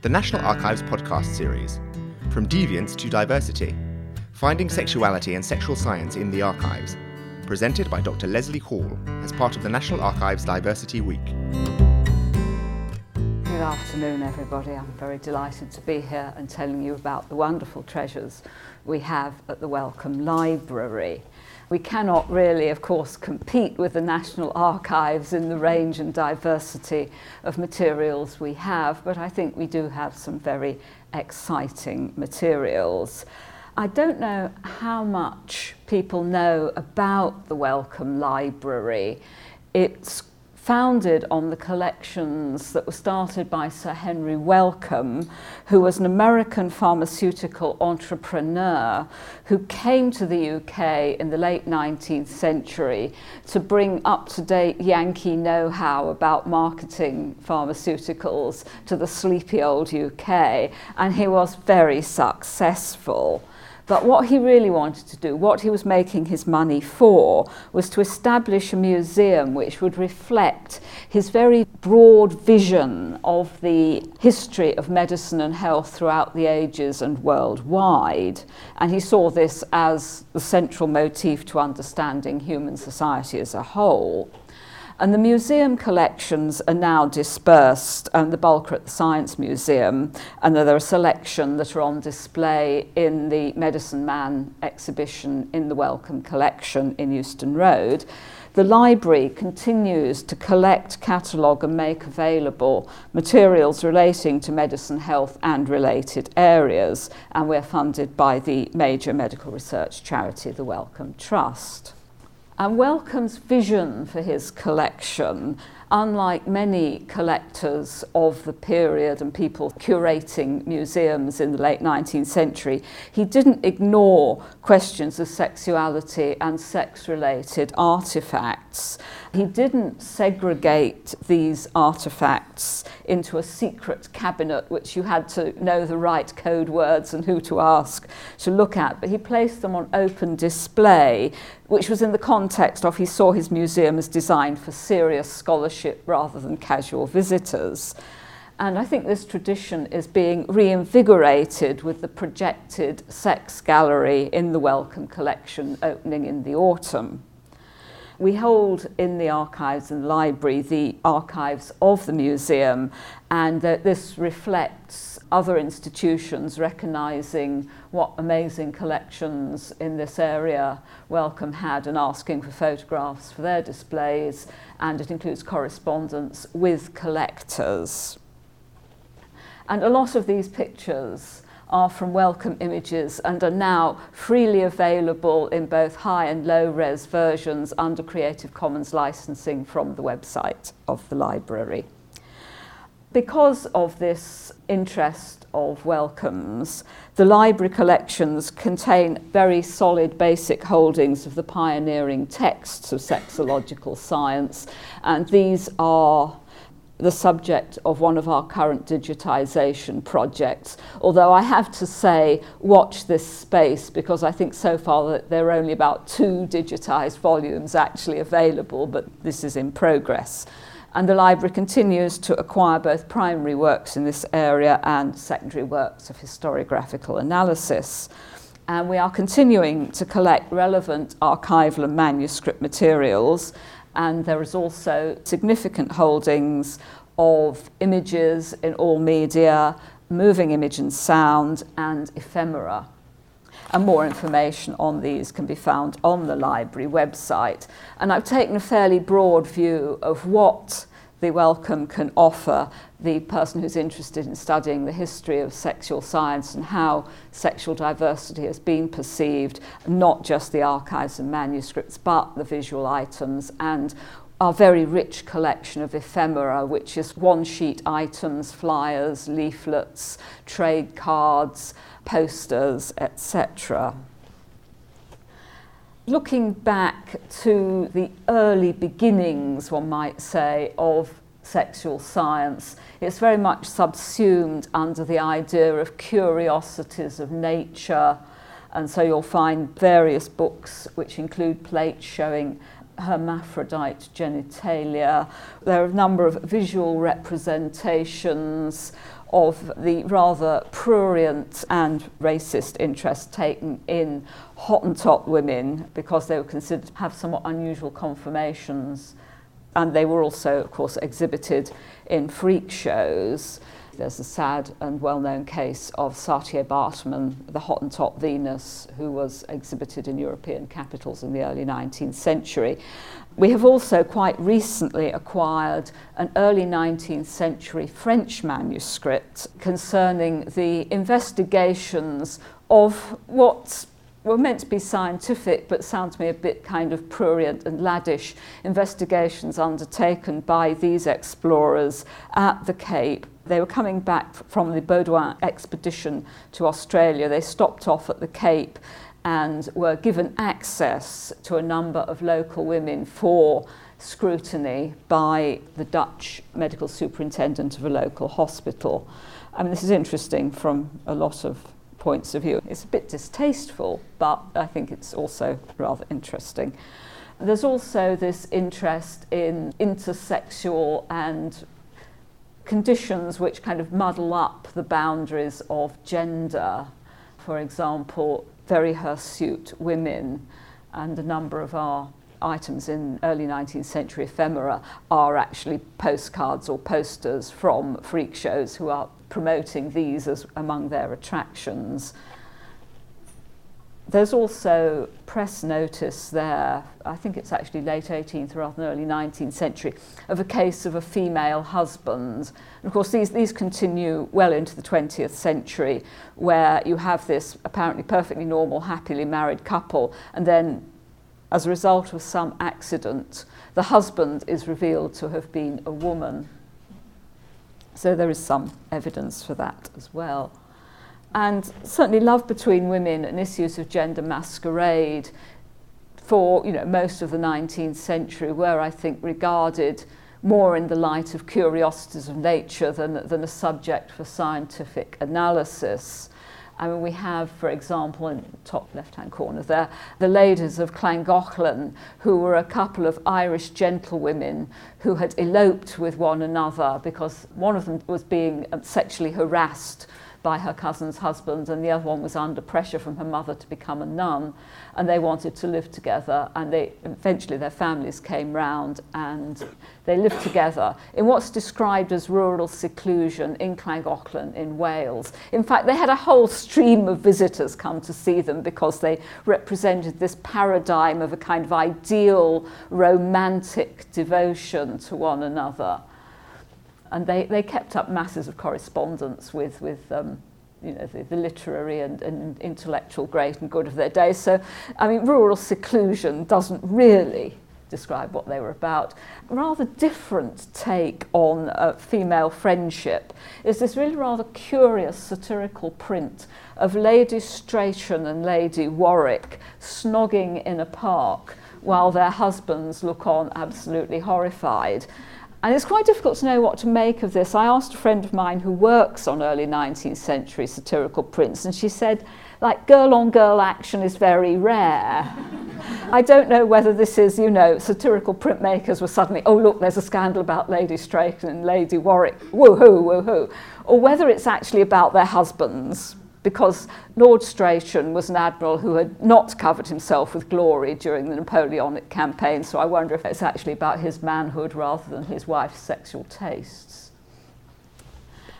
the National Archives podcast series, From Deviance to Diversity Finding Sexuality and Sexual Science in the Archives, presented by Dr. Lesley Hall as part of the National Archives Diversity Week. Good afternoon, everybody. I'm very delighted to be here and telling you about the wonderful treasures we have at the Wellcome Library. We cannot really, of course, compete with the National Archives in the range and diversity of materials we have, but I think we do have some very exciting materials. I don't know how much people know about the Wellcome Library. It's founded on the collections that were started by Sir Henry Wellcome, who was an American pharmaceutical entrepreneur who came to the UK in the late 19th century to bring up to date Yankee know how about marketing pharmaceuticals to the sleepy old UK, and he was very successful. But what he really wanted to do, what he was making his money for, was to establish a museum which would reflect his very broad vision of the history of medicine and health throughout the ages and worldwide. And he saw this as the central motif to understanding human society as a whole. And the museum collections are now dispersed, and the bulk are at the Science Museum, and there are a selection that are on display in the Medicine Man exhibition in the Wellcome Collection in Euston Road. The library continues to collect, catalogue, and make available materials relating to medicine, health, and related areas, and we're funded by the major medical research charity, the Wellcome Trust. And Wellcome's vision for his collection, unlike many collectors of the period and people curating museums in the late 19th century, he didn't ignore questions of sexuality and sex related artifacts. He didn't segregate these artifacts into a secret cabinet which you had to know the right code words and who to ask to look at, but he placed them on open display, which was in the context of he saw his museum as designed for serious scholarship rather than casual visitors. And I think this tradition is being reinvigorated with the projected sex gallery in the Wellcome collection opening in the autumn. We hold in the archives and library the archives of the museum, and that this reflects other institutions recognizing what amazing collections in this area Wellcome had and asking for photographs for their displays, and it includes correspondence with collectors. And a lot of these pictures are from Wellcome Images and are now freely available in both high and low res versions under Creative Commons licensing from the website of the library. Because of this interest of Wellcome's, the library collections contain very solid basic holdings of the pioneering texts of sexological science, and these are the subject of one of our current digitisation projects. Although I have to say, watch this space because I think so far there are only about two digitised volumes actually available, but this is in progress. And the library continues to acquire both primary works in this area and secondary works of historiographical analysis. And we are continuing to collect relevant archival and manuscript materials and there is also significant holdings of images in all media, moving image and sound, and ephemera. And more information on these can be found on the library website. And I've taken a fairly broad view of what the Wellcome can offer the person who's interested in studying the history of sexual science and how sexual diversity has been perceived, not just the archives and manuscripts, but the visual items and our very rich collection of ephemera, which is one sheet items, flyers, leaflets, trade cards, posters, etc. Looking back to the early beginnings, one might say, of sexual science, it's very much subsumed under the idea of curiosities of nature. And so you'll find various books which include plates showing hermaphrodite genitalia. There are a number of visual representations of the rather prurient and racist interest taken in Hottentot women because they were considered to have somewhat unusual conformations. And they were also, of course, exhibited in freak shows. There's a sad and well known case of Saartjie Baartman, the Hottentot Venus, who was exhibited in European capitals in the early 19th century. We have also quite recently acquired an early 19th century French manuscript concerning the investigations of what were meant to be scientific but sound to me a bit kind of prurient and laddish investigations undertaken by these explorers at the Cape they were coming back from the Baudin expedition to Australia. They stopped off at the Cape and were given access to a number of local women for scrutiny by the Dutch medical superintendent of a local hospital. I mean, this is interesting from a lot of points of view. It's a bit distasteful, but I think it's also rather interesting. There's also this interest in intersexual and conditions which kind of muddle up the boundaries of gender. For example, very hirsute women and a number of our items in early 19th century ephemera are actually postcards or posters from freak shows who are promoting these as among their attractions. There's also press notice there, I think it's actually late 18th rather than early 19th century, of a case of a female husband. And of course, these, these continue well into the 20th century, where you have this apparently perfectly normal, happily married couple, and then as a result of some accident, the husband is revealed to have been a woman. So there is some evidence for that as well. And certainly love between women and issues of gender masquerade for you know, most of the 19th century were, I think, regarded more in the light of curiosities of nature than, than a subject for scientific analysis. I mean, we have, for example, in top left-hand corner there, the ladies of Llangollen, who were a couple of Irish gentlewomen who had eloped with one another because one of them was being sexually harassed by her cousin's husband, and the other one was under pressure from her mother to become a nun, and they wanted to live together. And they eventually their families came round, and they lived together in what's described as rural seclusion in Llangollen in Wales. In fact, they had a whole stream of visitors come to see them because they represented this paradigm of a kind of ideal romantic devotion to one another and they, they kept up masses of correspondence with, with um, you know, the, the literary and, and intellectual great and good of their day. So, I mean, rural seclusion doesn't really describe what they were about. Rather different take on uh, female friendship is this really rather curious satirical print of Lady Strachan and Lady Warwick snogging in a park while their husbands look on absolutely horrified. And it's quite difficult to know what to make of this. I asked a friend of mine who works on early 19th century satirical prints, and she said, like, girl on girl action is very rare. I don't know whether this is, you know, satirical printmakers were suddenly, oh, look, there's a scandal about Lady Strachan and Lady Warwick, woohoo, woohoo, or whether it's actually about their husbands because Lord Strachan was an admiral who had not covered himself with glory during the Napoleonic campaign, so I wonder if it's actually about his manhood rather than his wife's sexual tastes.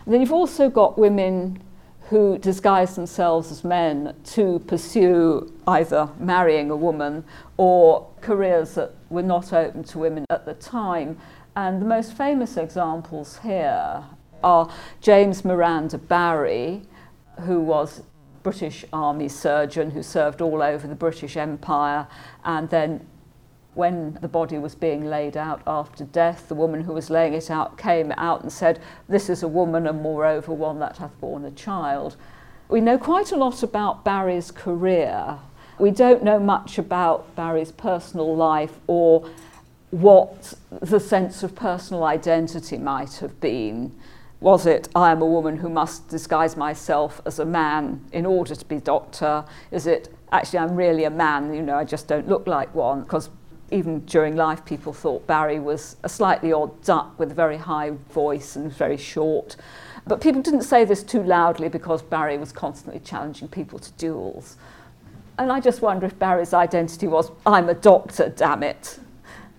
And then you've also got women who disguise themselves as men to pursue either marrying a woman or careers that were not open to women at the time. And the most famous examples here are James Miranda Barry, who was British Army surgeon who served all over the British Empire and then when the body was being laid out after death, the woman who was laying it out came out and said, This is a woman, and moreover, one that hath borne a child. We know quite a lot about Barry's career. We don't know much about Barry's personal life or what the sense of personal identity might have been. Was it, I am a woman who must disguise myself as a man in order to be doctor? Is it, actually, I'm really a man, you know, I just don't look like one? Because even during life, people thought Barry was a slightly odd duck with a very high voice and very short. But people didn't say this too loudly because Barry was constantly challenging people to duels. And I just wonder if Barry's identity was, I'm a doctor, damn it.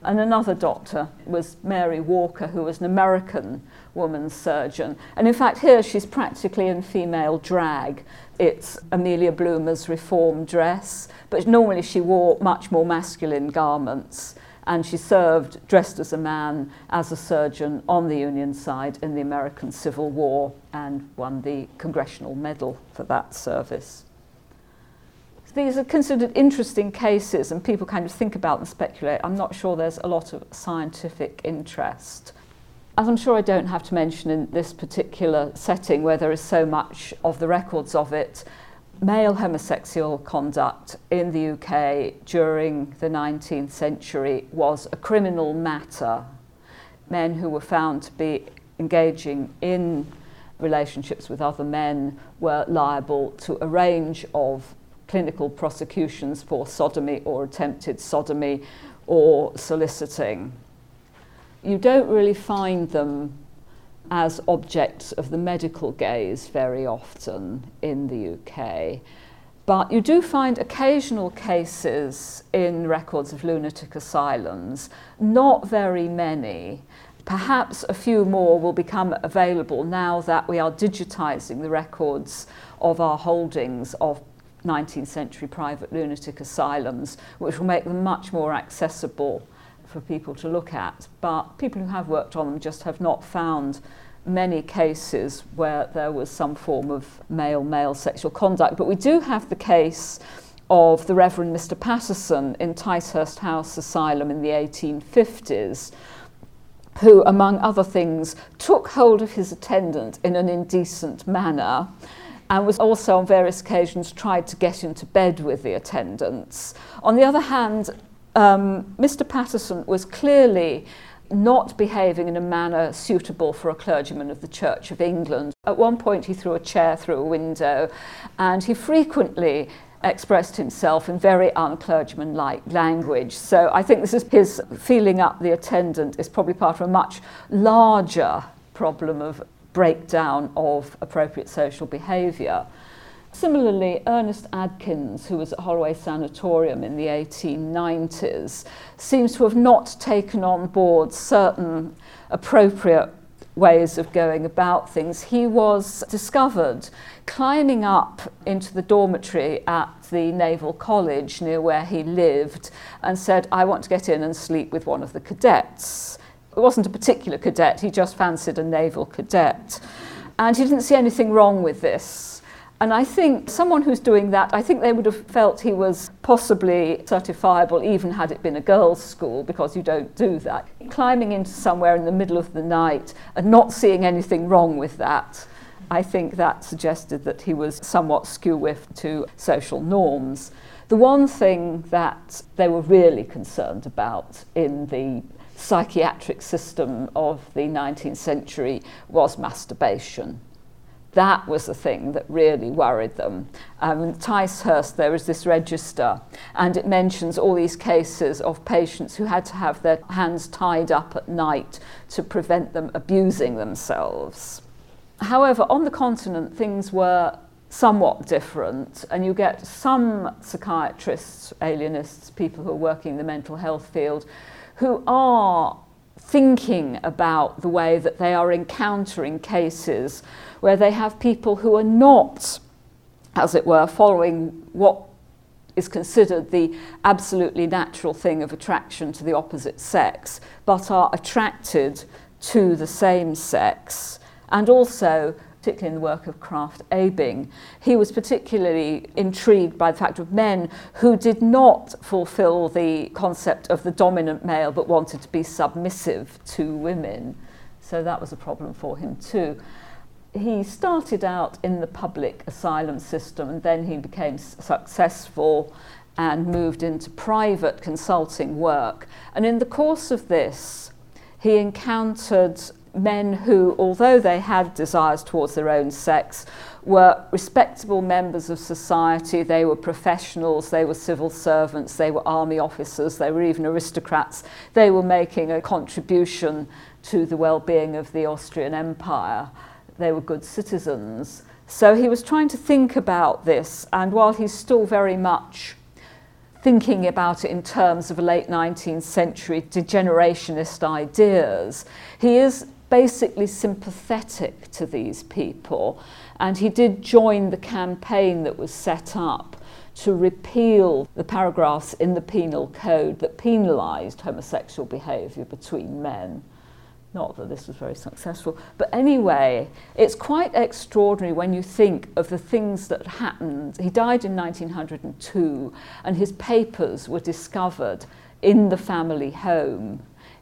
And another doctor was Mary Walker, who was an American woman surgeon. And in fact, here she's practically in female drag. It's Amelia Bloomer's reform dress, but normally she wore much more masculine garments. And she served dressed as a man as a surgeon on the Union side in the American Civil War and won the Congressional Medal for that service. These are considered interesting cases, and people kind of think about and speculate. I'm not sure there's a lot of scientific interest. As I'm sure I don't have to mention in this particular setting where there is so much of the records of it, male homosexual conduct in the UK during the 19th century was a criminal matter. Men who were found to be engaging in relationships with other men were liable to a range of clinical prosecutions for sodomy or attempted sodomy or soliciting. You don't really find them as objects of the medical gaze very often in the UK. But you do find occasional cases in records of lunatic asylums, not very many. Perhaps a few more will become available now that we are digitising the records of our holdings of 19th century private lunatic asylums, which will make them much more accessible for people to look at. But people who have worked on them just have not found many cases where there was some form of male male sexual conduct. But we do have the case of the Reverend Mr. Patterson in Ticehurst House Asylum in the 1850s, who, among other things, took hold of his attendant in an indecent manner and was also on various occasions tried to get into bed with the attendants. On the other hand, um, Mr. Patterson was clearly not behaving in a manner suitable for a clergyman of the Church of England. At one point, he threw a chair through a window, and he frequently expressed himself in very unclergyman-like language. So I think this is his feeling up the attendant is probably part of a much larger problem of breakdown of appropriate social behaviour. Similarly, Ernest Adkins, who was at Holloway Sanatorium in the 1890s, seems to have not taken on board certain appropriate ways of going about things. He was discovered climbing up into the dormitory at the Naval College near where he lived and said, I want to get in and sleep with one of the cadets. It wasn't a particular cadet, he just fancied a naval cadet. And he didn't see anything wrong with this. And I think someone who's doing that, I think they would have felt he was possibly certifiable, even had it been a girls' school, because you don't do that. Climbing into somewhere in the middle of the night and not seeing anything wrong with that, I think that suggested that he was somewhat skew-whiffed to social norms. The one thing that they were really concerned about in the psychiatric system of the 19th century was masturbation. That was the thing that really worried them. Um, Ticehurst, there is this register, and it mentions all these cases of patients who had to have their hands tied up at night to prevent them abusing themselves. However, on the continent, things were somewhat different, and you get some psychiatrists, alienists, people who are working in the mental health field, who are thinking about the way that they are encountering cases where they have people who are not, as it were, following what is considered the absolutely natural thing of attraction to the opposite sex, but are attracted to the same sex, and also particularly in the work of Krafft Ebing. He was particularly intrigued by the fact of men who did not fulfill the concept of the dominant male but wanted to be submissive to women. So that was a problem for him too. He started out in the public asylum system and then he became successful and moved into private consulting work. And in the course of this, he encountered men who, although they had desires towards their own sex, were respectable members of society, they were professionals, they were civil servants, they were army officers, they were even aristocrats. They were making a contribution to the well-being of the Austrian Empire. They were good citizens. So he was trying to think about this, and while he's still very much thinking about it in terms of late 19th century degenerationist ideas, he is basically sympathetic to these people. And he did join the campaign that was set up to repeal the paragraphs in the penal code that penalised homosexual behaviour between men. Not that this was very successful. But anyway, it's quite extraordinary when you think of the things that happened. He died in 1902, and his papers were discovered in the family home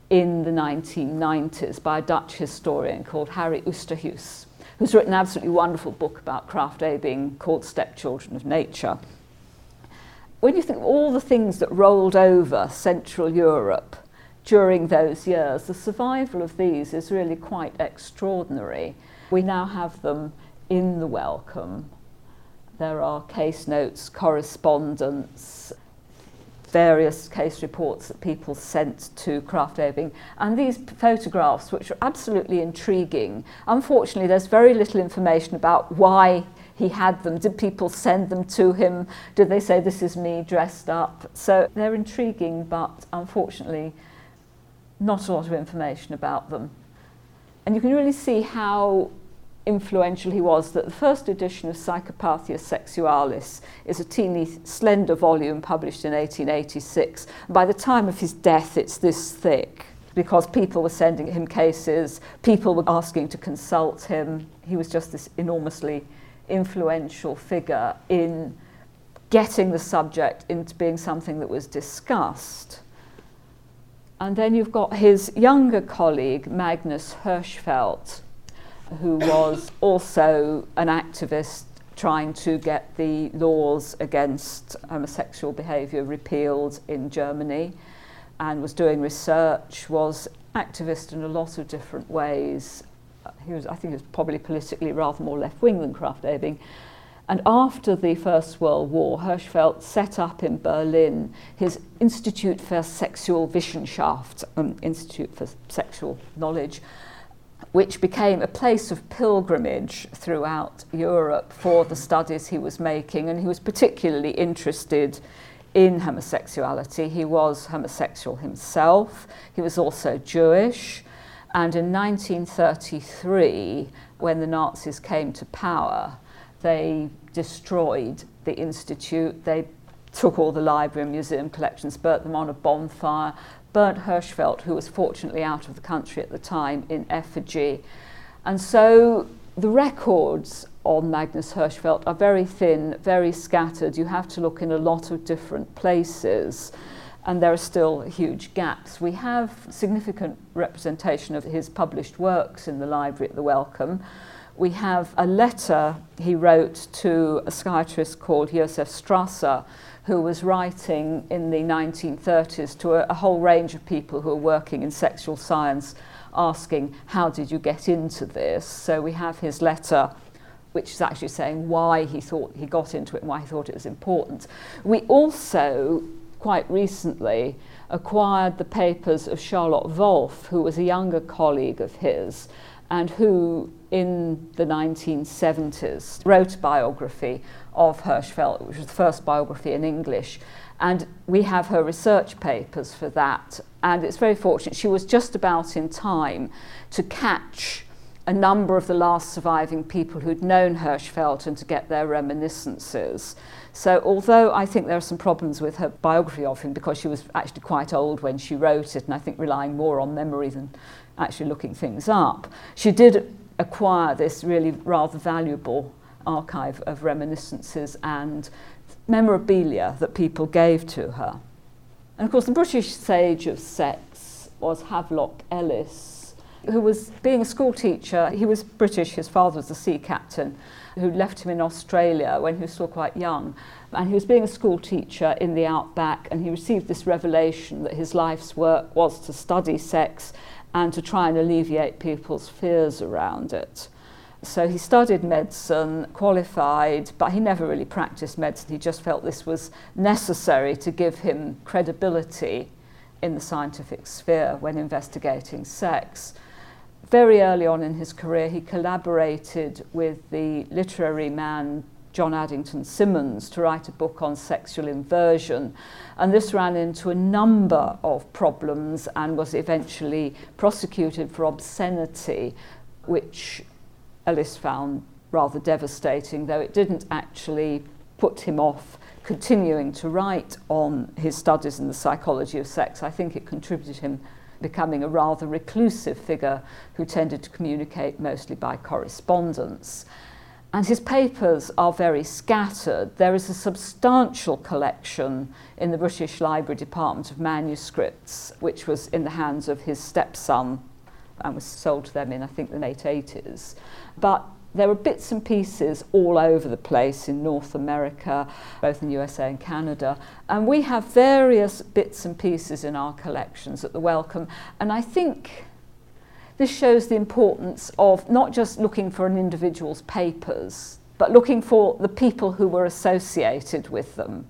in the 1990s by a Dutch historian called Harry Oosterhuis, who's written an absolutely wonderful book about Krafft Ebing called Stepchildren of Nature. When you think of all the things that rolled over Central Europe during those years, the survival of these is really quite extraordinary. We now have them in the Wellcome. There are case notes, correspondence, various case reports that people sent to Krafft Ebing, and these photographs, which are absolutely intriguing. Unfortunately, there's very little information about why he had them. Did people send them to him? Did they say, This is me dressed up? So they're intriguing, but unfortunately, not a lot of information about them. And you can really see how influential he was that the first edition of Psychopathia Sexualis is a teeny, slender volume published in 1886. By the time of his death, it's this thick because people were sending him cases, people were asking to consult him. He was just this enormously influential figure in getting the subject into being something that was discussed. And then you've got his younger colleague, Magnus Hirschfeld, who was also an activist trying to get the laws against homosexual behaviour repealed in Germany and was doing research, was activist in a lot of different ways. He was, I think he was probably politically rather more left-wing than Krafft Ebing. And after the First World War, Hirschfeld set up in Berlin his Institute for Sexualwissenschaft, um, Institute for Sexual Knowledge, which became a place of pilgrimage throughout Europe for the studies he was making. And he was particularly interested in homosexuality. He was homosexual himself, he was also Jewish. And in 1933, when the Nazis came to power, they destroyed the institute. They took all the library and museum collections, burnt them on a bonfire, burnt Hirschfeld, who was fortunately out of the country at the time, in effigy. And so the records on Magnus Hirschfeld are very thin, very scattered. You have to look in a lot of different places, and there are still huge gaps. We have significant representation of his published works in the library at the Wellcome we have a letter he wrote to a psychiatrist called Josef Strasser, who was writing in the 1930s to a, a whole range of people who were working in sexual science, asking, How did you get into this? So we have his letter which is actually saying why he thought he got into it and why he thought it was important. We also, quite recently, acquired the papers of Charlotte Wolff, who was a younger colleague of his, and who in the 1970s wrote a biography of Hirschfeld, which was the first biography in English. And we have her research papers for that. And it's very fortunate. She was just about in time to catch a number of the last surviving people who'd known Hirschfeld and to get their reminiscences. So, although I think there are some problems with her biography of him because she was actually quite old when she wrote it, and I think relying more on memory than actually looking things up, she did acquire this really rather valuable archive of reminiscences and memorabilia that people gave to her. And of course, the British sage of sex was Havelock Ellis, who was being a school teacher. He was British, his father was a sea captain who left him in Australia when he was still quite young. And he was being a school teacher in the outback, and he received this revelation that his life's work was to study sex and to try and alleviate people's fears around it. So he studied medicine, qualified, but he never really practiced medicine. He just felt this was necessary to give him credibility in the scientific sphere when investigating sex. Very early on in his career, he collaborated with the literary man John Addington Symonds to write a book on sexual inversion. And this ran into a number of problems and was eventually prosecuted for obscenity, which Ellis found rather devastating, though it didn't actually put him off continuing to write on his studies in the psychology of sex. I think it contributed him becoming a rather reclusive figure who tended to communicate mostly by correspondence. And his papers are very scattered. There is a substantial collection in the British Library Department of manuscripts, which was in the hands of his stepson and was sold to them in, I think, the late 80s. But there were bits and pieces all over the place in North America, both in USA and Canada. And we have various bits and pieces in our collections at the Wellcome. And I think this shows the importance of not just looking for an individual's papers, but looking for the people who were associated with them.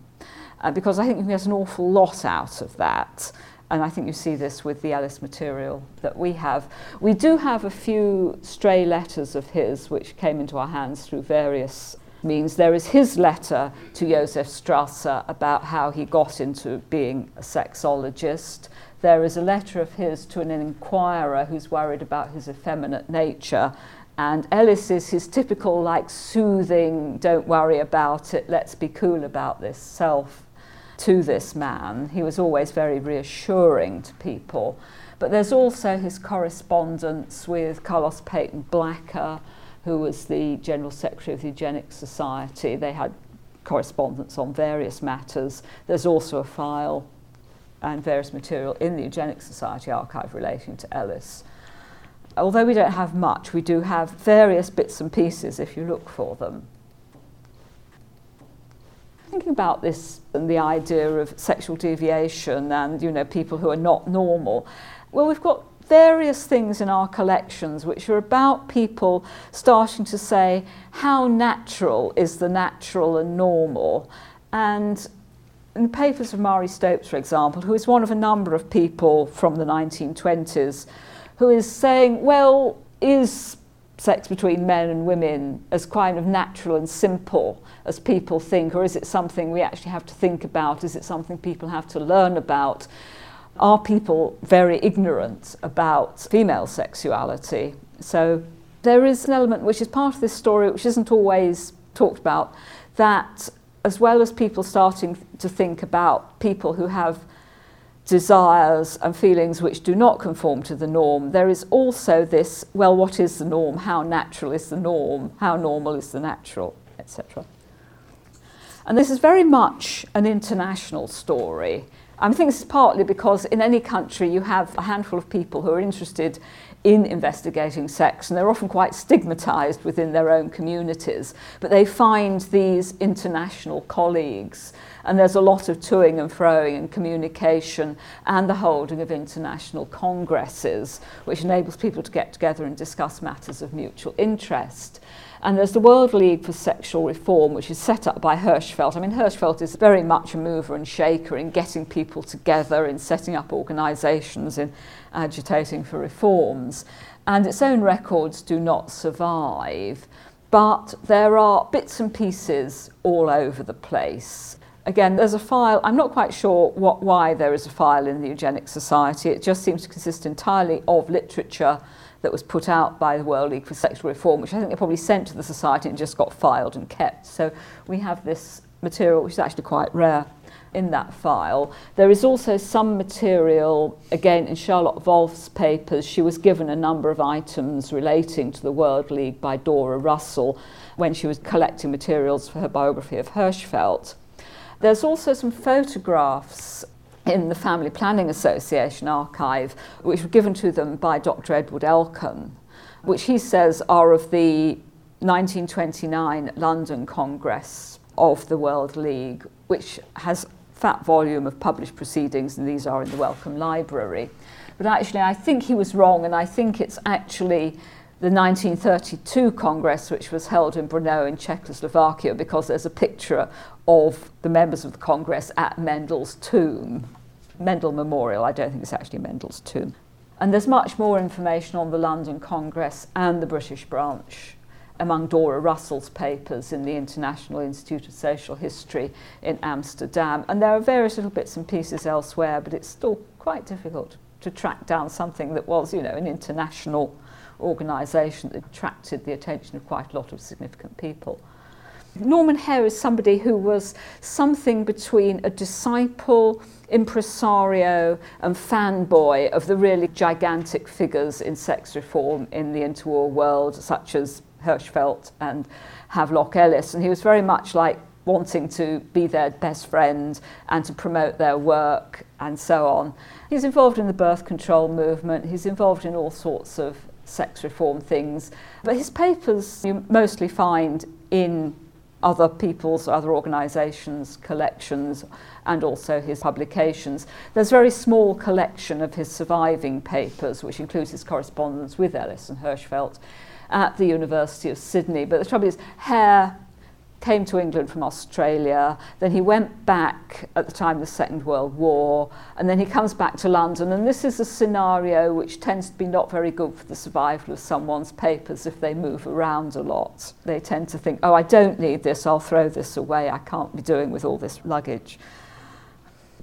Uh, because I think you can get an awful lot out of that. And I think you see this with the Ellis material that we have. We do have a few stray letters of his which came into our hands through various means. There is his letter to Josef Strasser about how he got into being a sexologist. There is a letter of his to an inquirer who's worried about his effeminate nature. And Ellis is his typical, like, soothing, don't worry about it, let's be cool about this self to this man. He was always very reassuring to people. But there's also his correspondence with Carlos Paton Blacker, who was the General Secretary of the Eugenics Society. They had correspondence on various matters. There's also a file and various material in the Eugenics Society archive relating to Ellis. Although we don't have much, we do have various bits and pieces if you look for them. Thinking about this and the idea of sexual deviation and you know people who are not normal, well, we've got various things in our collections which are about people starting to say how natural is the natural and normal and in the papers of Marie Stopes, for example, who is one of a number of people from the 1920s, who is saying, well, is sex between men and women as kind of natural and simple as people think, or is it something we actually have to think about? Is it something people have to learn about? Are people very ignorant about female sexuality? So there is an element which is part of this story, which isn't always talked about, that as well as people starting to think about people who have desires and feelings which do not conform to the norm, there is also this well, what is the norm? How natural is the norm? How normal is the natural? Etc. And this is very much an international story. I think this is partly because in any country you have a handful of people who are interested in investigating sex, and they're often quite stigmatized within their own communities. But they find these international colleagues, and there's a lot of toing and froing and communication and the holding of international congresses, which enables people to get together and discuss matters of mutual interest. And there's the World League for Sexual Reform, which is set up by Hirschfeld. I mean, Hirschfeld is very much a mover and shaker in getting people together, in setting up organisations, in agitating for reforms. And its own records do not survive. But there are bits and pieces all over the place. Again, there's a file, I'm not quite sure what, why there is a file in the Eugenics Society. It just seems to consist entirely of literature that was put out by the World League for Sexual Reform, which I think they probably sent to the Society and just got filed and kept. So we have this material, which is actually quite rare in that file. There is also some material, again, in Charlotte Wolff's papers. She was given a number of items relating to the World League by Dora Russell when she was collecting materials for her biography of Hirschfeld. There's also some photographs in the Family Planning Association archive, which were given to them by Dr. Edward Elkan, which he says are of the 1929 London Congress of the World League, which has fat volume of published proceedings, and these are in the Wellcome Library. But actually, I think he was wrong, and I think it's actually the 1932 Congress, which was held in Brno in Czechoslovakia, because there's a picture of the members of the Congress at Mendel's tomb. Mendel Memorial, I don't think it's actually Mendel's tomb. And there's much more information on the London Congress and the British branch among Dora Russell's papers in the International Institute of Social History in Amsterdam. And there are various little bits and pieces elsewhere, but it's still quite difficult to track down something that was, you know, an international organisation that attracted the attention of quite a lot of significant people. Norman Haire is somebody who was something between a disciple, impresario, and fanboy of the really gigantic figures in sex reform in the interwar world, such as Hirschfeld and Havelock Ellis. And he was very much like wanting to be their best friend and to promote their work and so on. He's involved in the birth control movement, he's involved in all sorts of sex reform things, but his papers you mostly find in other people's, other organisations' collections, and also his publications. There's a very small collection of his surviving papers, which includes his correspondence with Ellis and Hirschfeld at the University of Sydney. But the trouble is, Haire came to England from Australia, then he went back at the time of the Second World War, and then he comes back to London. And this is a scenario which tends to be not very good for the survival of someone's papers if they move around a lot. They tend to think, oh, I don't need this, I'll throw this away, I can't be doing with all this luggage.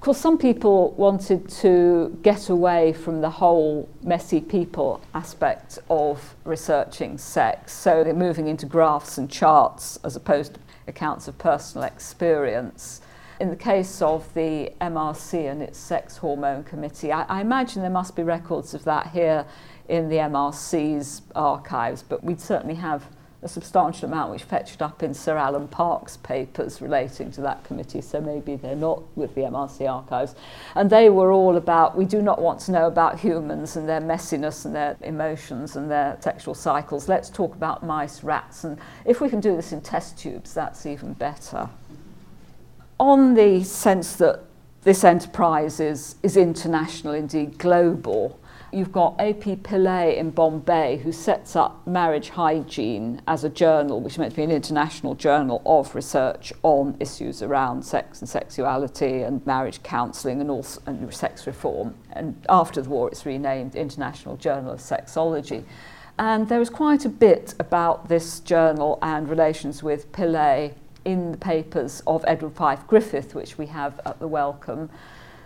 Course, some people wanted to get away from the whole messy people aspect of researching sex, so they're moving into graphs and charts as opposed to accounts of personal experience. In the case of the MRC and its sex hormone committee, I, I imagine there must be records of that here in the MRC's archives, but we'd certainly have a substantial amount which fetched up in Sir Alan Parkes' papers relating to that committee, so maybe they're not with the MRC archives. And they were all about we do not want to know about humans and their messiness and their emotions and their sexual cycles. Let's talk about mice, rats, and if we can do this in test tubes, that's even better. On the sense that this enterprise is, is international, indeed global, you've got A.P. Pillay in Bombay who sets up Marriage Hygiene as a journal, which is meant to be an international journal of research on issues around sex and sexuality and marriage counselling and, also, and sex reform. And after the war, it's renamed International Journal of Sexology. And there was quite a bit about this journal and relations with Pillay in the papers of Edward Fyfe Griffith, which we have at the Wellcome,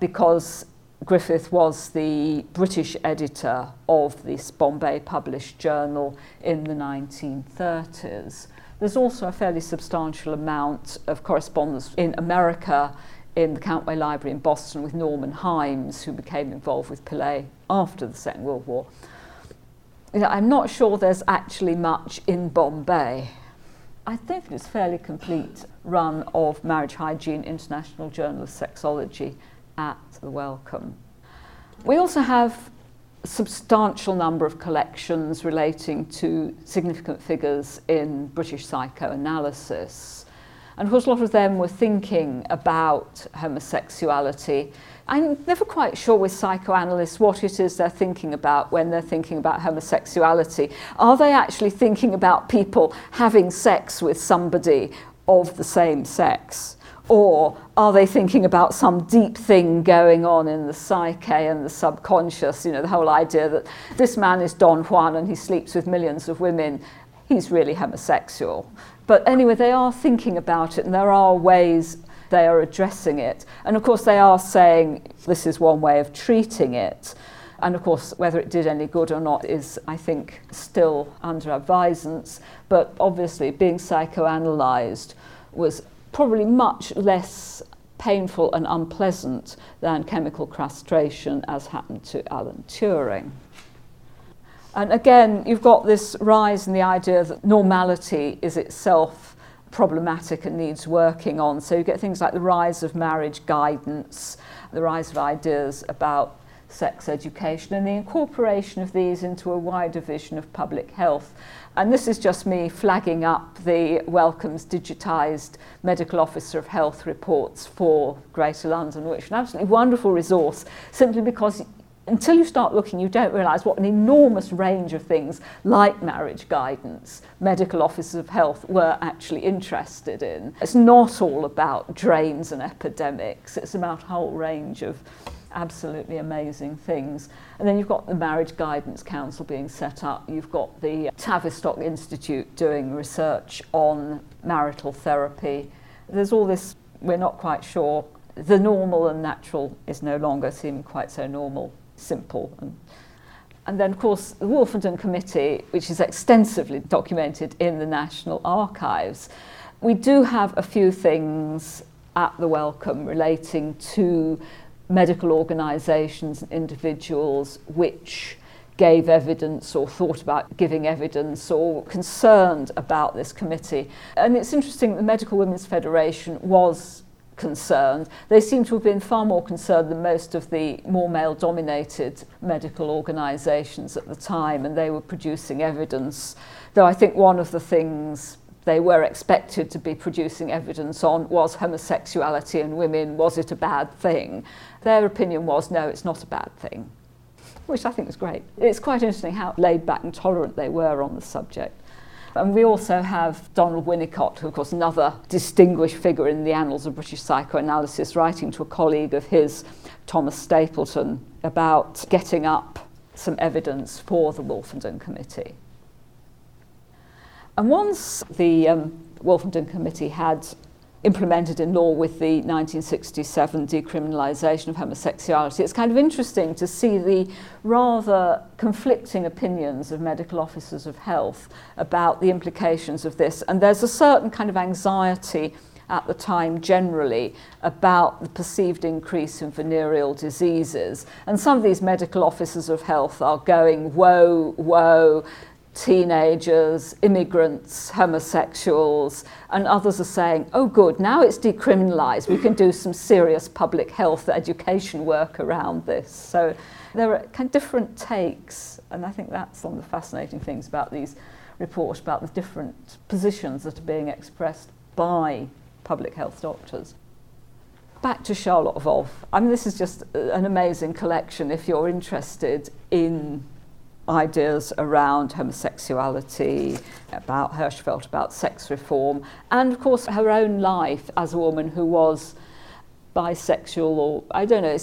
because Griffith was the British editor of this Bombay published journal in the 1930s. There's also a fairly substantial amount of correspondence in America in the Countway Library in Boston with Norman Himes, who became involved with Pillay after the Second World War. You know, I'm not sure there's actually much in Bombay. I think it's fairly complete run of Marriage Hygiene International Journal of Sexology at the Wellcome. We also have a substantial number of collections relating to significant figures in British psychoanalysis. And of course, a lot of them were thinking about homosexuality. I'm never quite sure with psychoanalysts what it is they're thinking about when they're thinking about homosexuality. Are they actually thinking about people having sex with somebody of the same sex? Or are they thinking about some deep thing going on in the psyche and the subconscious? You know, the whole idea that this man is Don Juan and he sleeps with millions of women, he's really homosexual. But anyway, they are thinking about it and there are ways they are addressing it. And of course, they are saying this is one way of treating it. And of course, whether it did any good or not is, I think, still under advisance. But obviously, being psychoanalyzed was probably much less painful and unpleasant than chemical castration, as happened to Alan Turing. And again, you've got this rise in the idea that normality is itself problematic and needs working on. So you get things like the rise of marriage guidance, the rise of ideas about sex education, and the incorporation of these into a wider vision of public health and this is just me flagging up the Wellcome's digitised Medical Officer of Health reports for Greater London, which is an absolutely wonderful resource, simply because until you start looking, you don't realise what an enormous range of things, like marriage guidance, medical officers of health were actually interested in. It's not all about drains and epidemics, it's about a whole range of absolutely amazing things. And then you've got the Marriage Guidance Council being set up, you've got the Tavistock Institute doing research on marital therapy. There's all this, we're not quite sure. The normal and natural is no longer seeming quite so normal, simple. And, and then, of course, the Wolfenden Committee, which is extensively documented in the National Archives. We do have a few things at the Wellcome relating to medical organisations and individuals which gave evidence or thought about giving evidence or concerned about this committee. And it's interesting the Medical Women's Federation was concerned. They seem to have been far more concerned than most of the more male dominated medical organisations at the time, and they were producing evidence. Though I think one of the things they were expected to be producing evidence on was homosexuality in women, was it a bad thing? Their opinion was no, it's not a bad thing, which I think was great. It's quite interesting how laid back and tolerant they were on the subject. And we also have Donald Winnicott, who, of course, another distinguished figure in the annals of British psychoanalysis, writing to a colleague of his, Thomas Stapleton, about getting up some evidence for the Wolfenden Committee. And once the um, Wolfenden Committee had implemented in law with the 1967 decriminalisation of homosexuality, it's kind of interesting to see the rather conflicting opinions of medical officers of health about the implications of this. And there's a certain kind of anxiety at the time generally about the perceived increase in venereal diseases. And some of these medical officers of health are going, whoa, whoa, teenagers, immigrants, homosexuals, and others are saying, oh, good, now it's decriminalised. We can do some serious public health education work around this. So there are kind of different takes, and I think that's one of the fascinating things about these reports about the different positions that are being expressed by public health doctors. Back to Charlotte Wolff. I mean, this is just an amazing collection if you're interested in ideas around homosexuality, about Hirschfeld, about sex reform, and of course her own life as a woman who was bisexual or I don't know,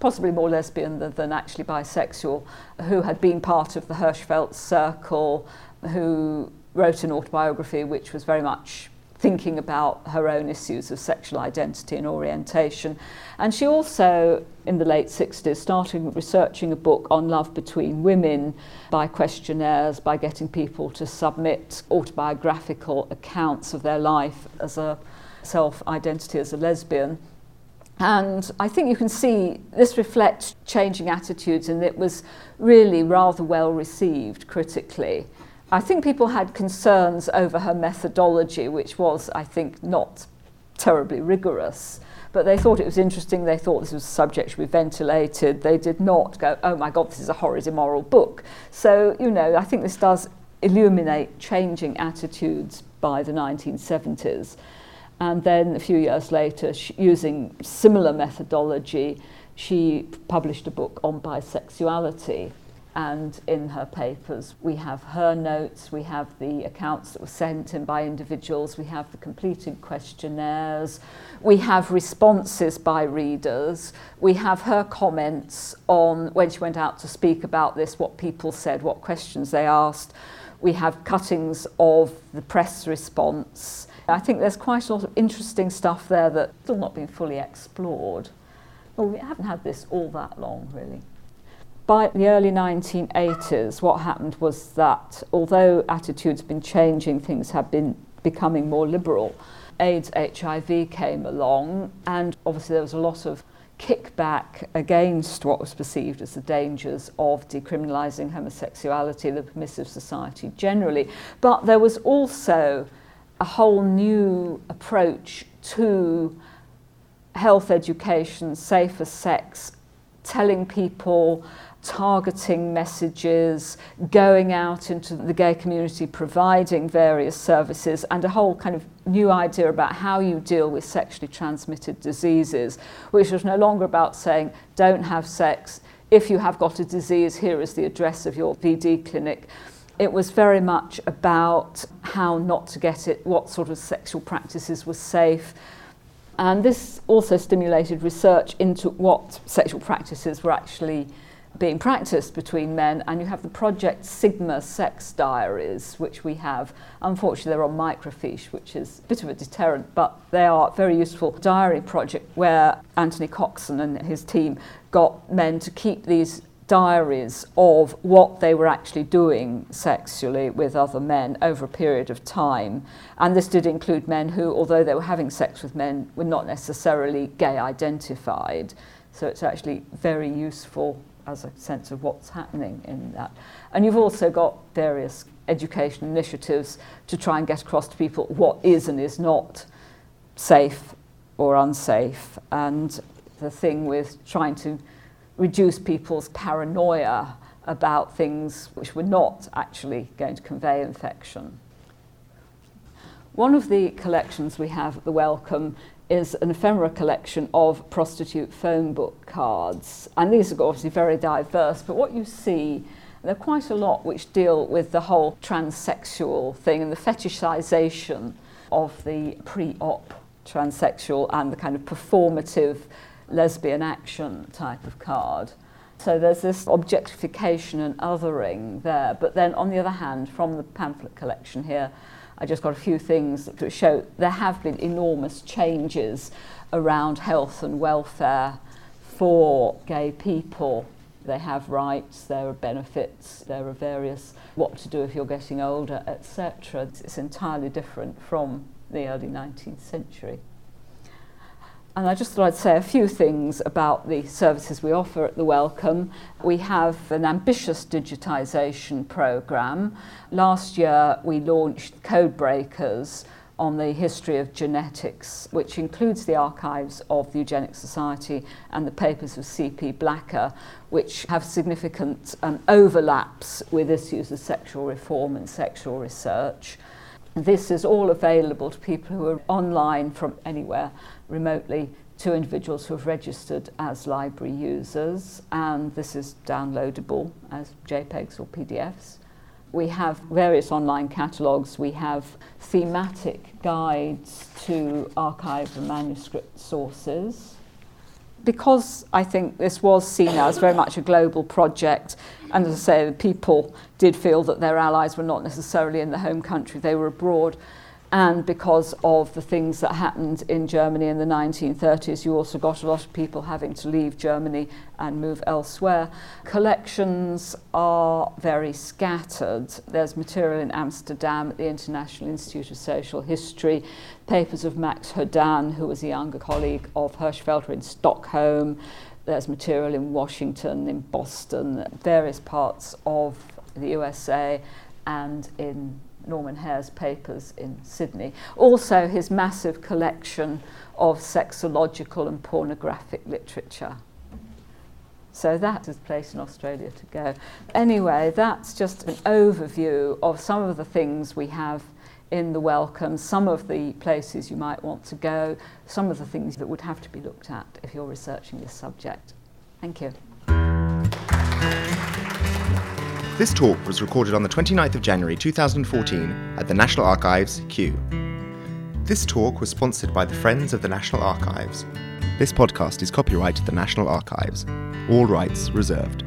possibly more lesbian than, than actually bisexual, who had been part of the Hirschfeld circle, who wrote an autobiography which was very much thinking about her own issues of sexual identity and orientation. And she also, in the late 60s, started researching a book on love between women by questionnaires, by getting people to submit autobiographical accounts of their life as a self identity as a lesbian. And I think you can see this reflects changing attitudes, and it was really rather well received critically. I think people had concerns over her methodology, which was, I think, not terribly rigorous. But they thought it was interesting. They thought this was a subject should be ventilated. They did not go, oh my God, this is a horrid, immoral book. So, you know, I think this does illuminate changing attitudes by the 1970s. And then a few years later, using similar methodology, she published a book on bisexuality and in her papers we have her notes, we have the accounts that were sent in by individuals, we have the completed questionnaires, we have responses by readers, we have her comments on when she went out to speak about this, what people said, what questions they asked. We have cuttings of the press response. I think there's quite a lot of interesting stuff there that's still not been fully explored. Well, we haven't had this all that long, really by the early 1980s, what happened was that although attitudes had been changing, things had been becoming more liberal. AIDS, HIV came along, and obviously there was a lot of kickback against what was perceived as the dangers of decriminalising homosexuality, the permissive society generally. But there was also a whole new approach to health education, safer sex, telling people targeting messages, going out into the gay community, providing various services, and a whole kind of new idea about how you deal with sexually transmitted diseases, which was no longer about saying, don't have sex, if you have got a disease, here is the address of your VD clinic. It was very much about how not to get it, what sort of sexual practices were safe. And this also stimulated research into what sexual practices were actually being practiced between men, and you have the Project Sigma sex diaries, which we have. Unfortunately, they're on microfiche, which is a bit of a deterrent, but they are a very useful diary project where Anthony Coxon and his team got men to keep these diaries of what they were actually doing sexually with other men over a period of time. And this did include men who, although they were having sex with men, were not necessarily gay identified. So it's actually very useful as a sense of what's happening in that. And you've also got various education initiatives to try and get across to people what is and is not safe or unsafe. And the thing with trying to reduce people's paranoia about things which were not actually going to convey infection. One of the collections we have at the Wellcome is an ephemera collection of prostitute phone book cards. And these are obviously very diverse, but what you see, there are quite a lot which deal with the whole transsexual thing and the fetishization of the pre op transsexual and the kind of performative lesbian action type of card. So there's this objectification and othering there. But then on the other hand, from the pamphlet collection here, I just got a few things to show there have been enormous changes around health and welfare for gay people. They have rights, there are benefits, there are various what to do if you're getting older, etc. It's entirely different from the early 19th century. And I just thought I'd say a few things about the services we offer at the Wellcome. We have an ambitious digitisation programme. Last year we launched Code Breakers on the history of genetics, which includes the archives of the Eugenics Society and the papers of C.P. Blacker, which have significant um, overlaps with issues of sexual reform and sexual research. This is all available to people who are online from anywhere remotely to individuals who have registered as library users, and this is downloadable as JPEGs or PDFs. We have various online catalogues. We have thematic guides to archive and manuscript sources. Because I think this was seen as very much a global project, and as I say, people did feel that their allies were not necessarily in the home country, they were abroad and because of the things that happened in Germany in the 1930s, you also got a lot of people having to leave Germany and move elsewhere. Collections are very scattered. There's material in Amsterdam at the International Institute of Social History, papers of Max Hodann, who was a younger colleague of Hirschfelder in Stockholm. There's material in Washington, in Boston, various parts of the USA, and in Norman Haire's papers in Sydney. Also, his massive collection of sexological and pornographic literature. So that is a place in Australia to go. Anyway, that's just an overview of some of the things we have in the Wellcome, some of the places you might want to go, some of the things that would have to be looked at if you're researching this subject. Thank you. This talk was recorded on the 29th of January 2014 at the National Archives, Kew. This talk was sponsored by the Friends of the National Archives. This podcast is copyright to the National Archives. All rights reserved.